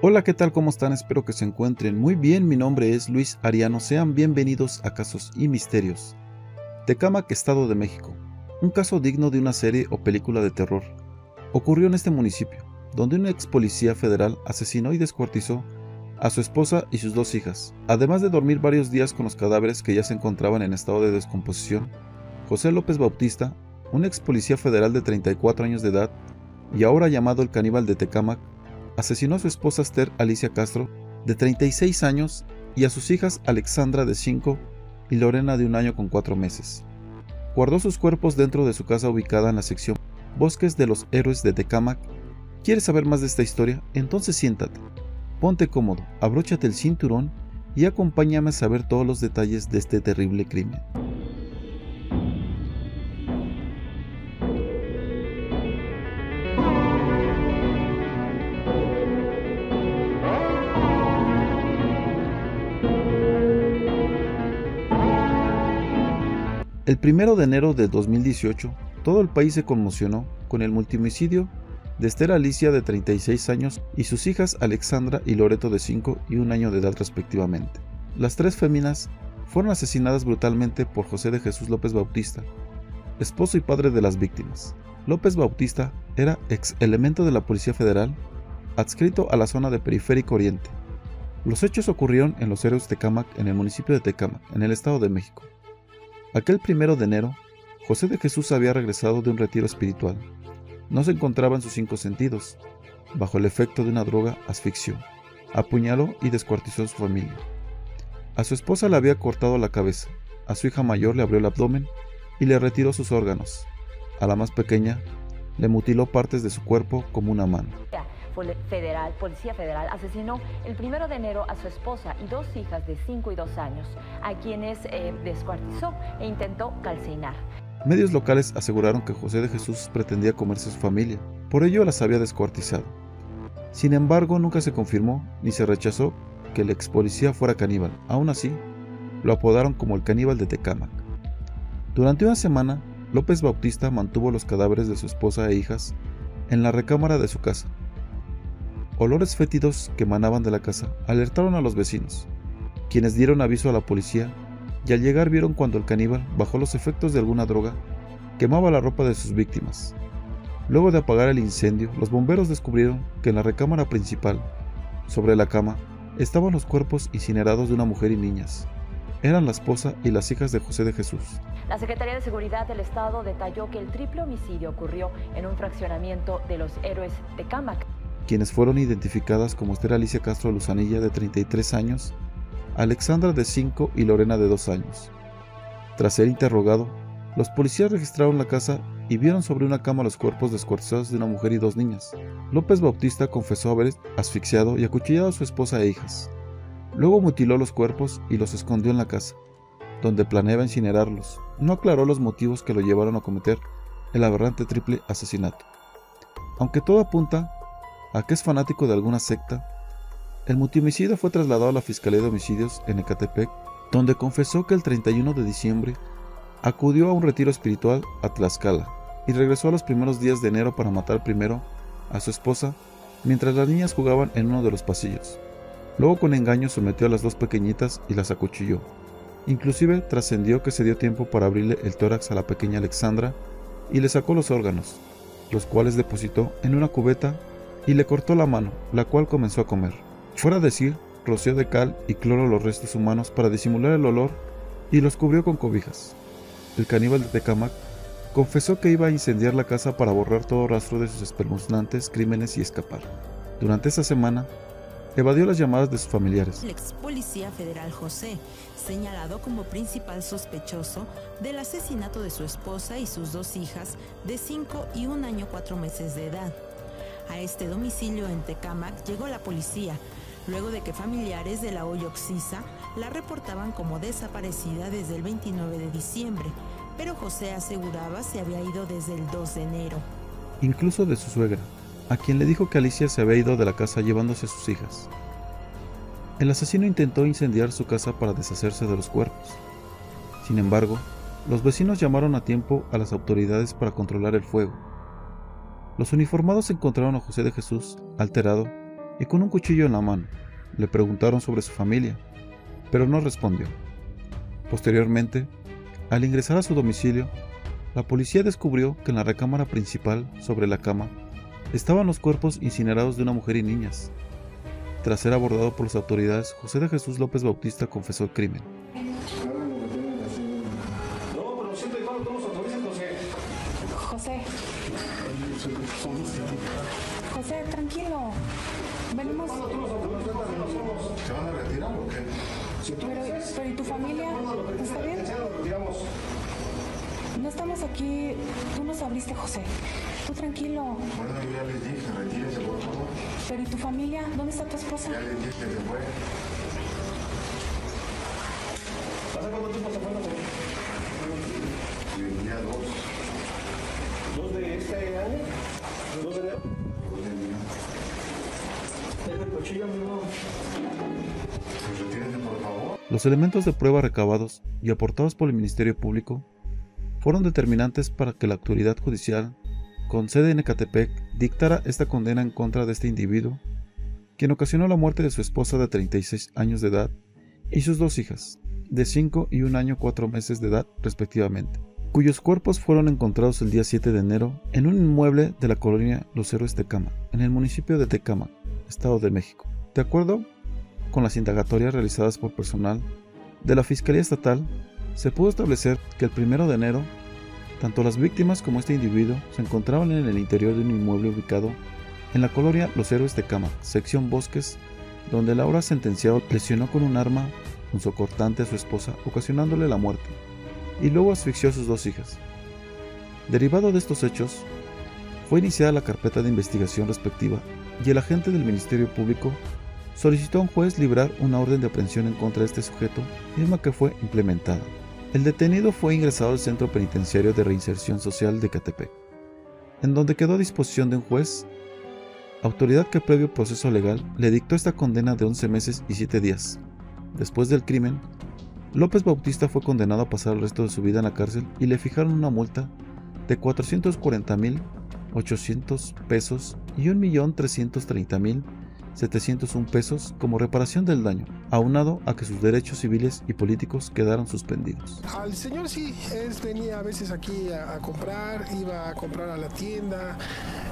Hola, ¿qué tal? ¿Cómo están? Espero que se encuentren muy bien. Mi nombre es Luis Ariano. Sean bienvenidos a Casos y Misterios. Tecámac, Estado de México. Un caso digno de una serie o película de terror. Ocurrió en este municipio, donde un ex policía federal asesinó y descuartizó a su esposa y sus dos hijas, además de dormir varios días con los cadáveres que ya se encontraban en estado de descomposición. José López Bautista, un ex policía federal de 34 años de edad y ahora llamado el caníbal de Tecámac, asesinó a su esposa Esther Alicia Castro, de 36 años, y a sus hijas Alexandra, de 5, y Lorena, de un año con 4 meses. Guardó sus cuerpos dentro de su casa ubicada en la sección Bosques de los Héroes de Tecámac. ¿Quieres saber más de esta historia? Entonces siéntate, ponte cómodo, abróchate el cinturón y acompáñame a saber todos los detalles de este terrible crimen. El primero de enero de 2018, todo el país se conmocionó con el multimicidio de Esther Alicia de 36 años y sus hijas Alexandra y Loreto de 5 y 1 año de edad respectivamente. Las tres féminas fueron asesinadas brutalmente por José de Jesús López Bautista, esposo y padre de las víctimas. López Bautista era ex elemento de la Policía Federal, adscrito a la zona de Periférico Oriente. Los hechos ocurrieron en los héroes Tecámac en el municipio de Tecámac, en el Estado de México. Aquel primero de enero, José de Jesús había regresado de un retiro espiritual. No se encontraba en sus cinco sentidos. Bajo el efecto de una droga, asfixió, apuñaló y descuartizó a su familia. A su esposa le había cortado la cabeza, a su hija mayor le abrió el abdomen y le retiró sus órganos. A la más pequeña le mutiló partes de su cuerpo como una mano federal, Policía Federal asesinó el primero de enero a su esposa y dos hijas de 5 y 2 años, a quienes eh, descuartizó e intentó calcinar. Medios locales aseguraron que José de Jesús pretendía comerse a su familia, por ello las había descuartizado. Sin embargo, nunca se confirmó ni se rechazó que el ex policía fuera caníbal. Aún así, lo apodaron como el caníbal de Tecámac. Durante una semana, López Bautista mantuvo los cadáveres de su esposa e hijas en la recámara de su casa, Olores fétidos que emanaban de la casa alertaron a los vecinos, quienes dieron aviso a la policía y al llegar vieron cuando el caníbal, bajo los efectos de alguna droga, quemaba la ropa de sus víctimas. Luego de apagar el incendio, los bomberos descubrieron que en la recámara principal, sobre la cama, estaban los cuerpos incinerados de una mujer y niñas. Eran la esposa y las hijas de José de Jesús. La Secretaría de Seguridad del Estado detalló que el triple homicidio ocurrió en un fraccionamiento de los héroes de Cámac quienes fueron identificadas como Esther Alicia Castro Luzanilla de 33 años, Alexandra de 5 y Lorena de 2 años. Tras ser interrogado, los policías registraron la casa y vieron sobre una cama los cuerpos descuartizados de una mujer y dos niñas. López Bautista confesó haber asfixiado y acuchillado a su esposa e hijas. Luego mutiló los cuerpos y los escondió en la casa, donde planeaba incinerarlos. No aclaró los motivos que lo llevaron a cometer el aberrante triple asesinato. Aunque todo apunta a que es fanático de alguna secta, el multimicida fue trasladado a la Fiscalía de Homicidios en Ecatepec, donde confesó que el 31 de diciembre acudió a un retiro espiritual a Tlaxcala y regresó a los primeros días de enero para matar primero a su esposa mientras las niñas jugaban en uno de los pasillos. Luego con engaño sometió a las dos pequeñitas y las acuchilló. Inclusive trascendió que se dio tiempo para abrirle el tórax a la pequeña Alexandra y le sacó los órganos, los cuales depositó en una cubeta y le cortó la mano, la cual comenzó a comer. Fuera a decir, roció de cal y cloro los restos humanos para disimular el olor y los cubrió con cobijas. El caníbal de Tecamac confesó que iba a incendiar la casa para borrar todo rastro de sus espeluznantes crímenes y escapar. Durante esa semana, evadió las llamadas de sus familiares. El ex policía federal José, señalado como principal sospechoso del asesinato de su esposa y sus dos hijas de 5 y un año 4 meses de edad. A este domicilio en Tecámac llegó la policía, luego de que familiares de la Oxisa la reportaban como desaparecida desde el 29 de diciembre, pero José aseguraba se había ido desde el 2 de enero. Incluso de su suegra, a quien le dijo que Alicia se había ido de la casa llevándose a sus hijas. El asesino intentó incendiar su casa para deshacerse de los cuerpos. Sin embargo, los vecinos llamaron a tiempo a las autoridades para controlar el fuego los uniformados encontraron a José de Jesús alterado y con un cuchillo en la mano. Le preguntaron sobre su familia, pero no respondió. Posteriormente, al ingresar a su domicilio, la policía descubrió que en la recámara principal, sobre la cama, estaban los cuerpos incinerados de una mujer y niñas. Tras ser abordado por las autoridades, José de Jesús López Bautista confesó el crimen. Pero, pero ¿y tu familia? ¿Está bien? No estamos aquí. Tú nos abriste, José. Tú tranquilo. Bueno, yo ya les dije, retírense por favor. Pero ¿y tu familia? ¿Dónde está tu esposa? Ya les dije que se fue. ¿Hace cuánto tiempo se fue la día 2. ¿Dos de este año? ¿Dos de enero? El cuchillo mismo. Los elementos de prueba recabados y aportados por el Ministerio Público fueron determinantes para que la autoridad judicial, con sede en Ecatepec, dictara esta condena en contra de este individuo, quien ocasionó la muerte de su esposa de 36 años de edad y sus dos hijas, de 5 y 1 año 4 meses de edad respectivamente, cuyos cuerpos fueron encontrados el día 7 de enero en un inmueble de la colonia Los Héroes Tecama, en el municipio de Tecama, Estado de México. De acuerdo con las indagatorias realizadas por personal de la Fiscalía Estatal, se pudo establecer que el 1 de enero, tanto las víctimas como este individuo se encontraban en el interior de un inmueble ubicado en la colonia Los Héroes de Cama, sección Bosques, donde el ahora sentenciado lesionó con un arma punzocortante a su esposa, ocasionándole la muerte, y luego asfixió a sus dos hijas. Derivado de estos hechos, fue iniciada la carpeta de investigación respectiva y el agente del Ministerio Público solicitó a un juez librar una orden de aprehensión en contra de este sujeto, misma que fue implementada. El detenido fue ingresado al Centro Penitenciario de Reinserción Social de Catepec, en donde quedó a disposición de un juez, autoridad que previo proceso legal le dictó esta condena de 11 meses y 7 días. Después del crimen, López Bautista fue condenado a pasar el resto de su vida en la cárcel y le fijaron una multa de 440.800 pesos y 1.330.000 701 pesos como reparación del daño, aunado a que sus derechos civiles y políticos quedaron suspendidos. Al señor sí, él venía a veces aquí a, a comprar, iba a comprar a la tienda,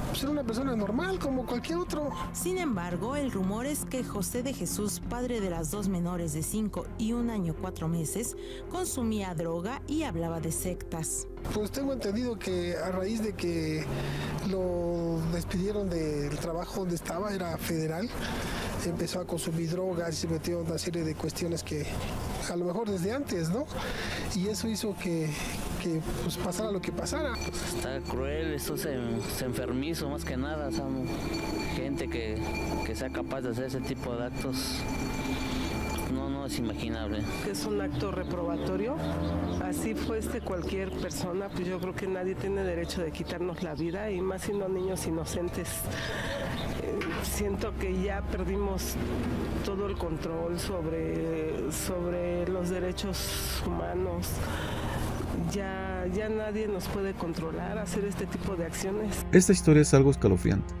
pues era una persona normal como cualquier otro. Sin embargo, el rumor es que José de Jesús, padre de las dos menores de 5 y un año 4 meses, consumía droga y hablaba de sectas. Pues tengo entendido que a raíz de que lo despidieron del trabajo donde estaba, era federal, empezó a consumir drogas y se metió en una serie de cuestiones que a lo mejor desde antes, ¿no? Y eso hizo que, que pues, pasara lo que pasara. Está cruel, esto es enfermizo más que nada, o sea, gente que, que sea capaz de hacer ese tipo de actos, no, no es imaginable. es un acto reprobatorio. Así fuese cualquier persona, pues yo creo que nadie tiene derecho de quitarnos la vida y más siendo niños inocentes. Eh, siento que ya perdimos todo el control sobre, sobre los derechos humanos. Ya, ya nadie nos puede controlar, hacer este tipo de acciones. Esta historia es algo escalofriante,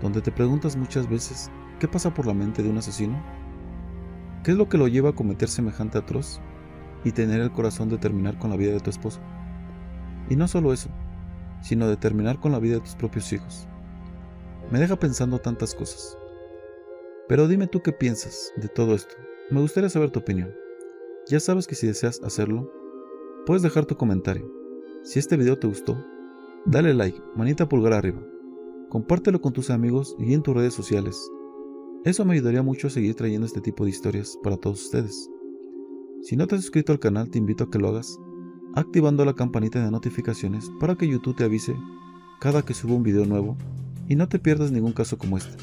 donde te preguntas muchas veces qué pasa por la mente de un asesino, qué es lo que lo lleva a cometer semejante atroz y tener el corazón de terminar con la vida de tu esposo. Y no solo eso, sino de terminar con la vida de tus propios hijos. Me deja pensando tantas cosas. Pero dime tú qué piensas de todo esto. Me gustaría saber tu opinión. Ya sabes que si deseas hacerlo, puedes dejar tu comentario. Si este video te gustó, dale like, manita pulgar arriba. Compártelo con tus amigos y en tus redes sociales. Eso me ayudaría mucho a seguir trayendo este tipo de historias para todos ustedes. Si no te has suscrito al canal, te invito a que lo hagas, activando la campanita de notificaciones para que YouTube te avise cada que subo un video nuevo y no te pierdas ningún caso como este.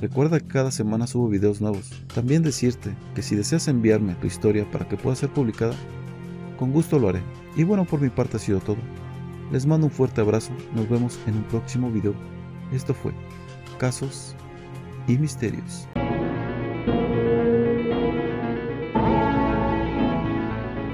Recuerda que cada semana subo videos nuevos. También decirte que si deseas enviarme tu historia para que pueda ser publicada, con gusto lo haré. Y bueno, por mi parte ha sido todo. Les mando un fuerte abrazo, nos vemos en un próximo video. Esto fue Casos y Misterios.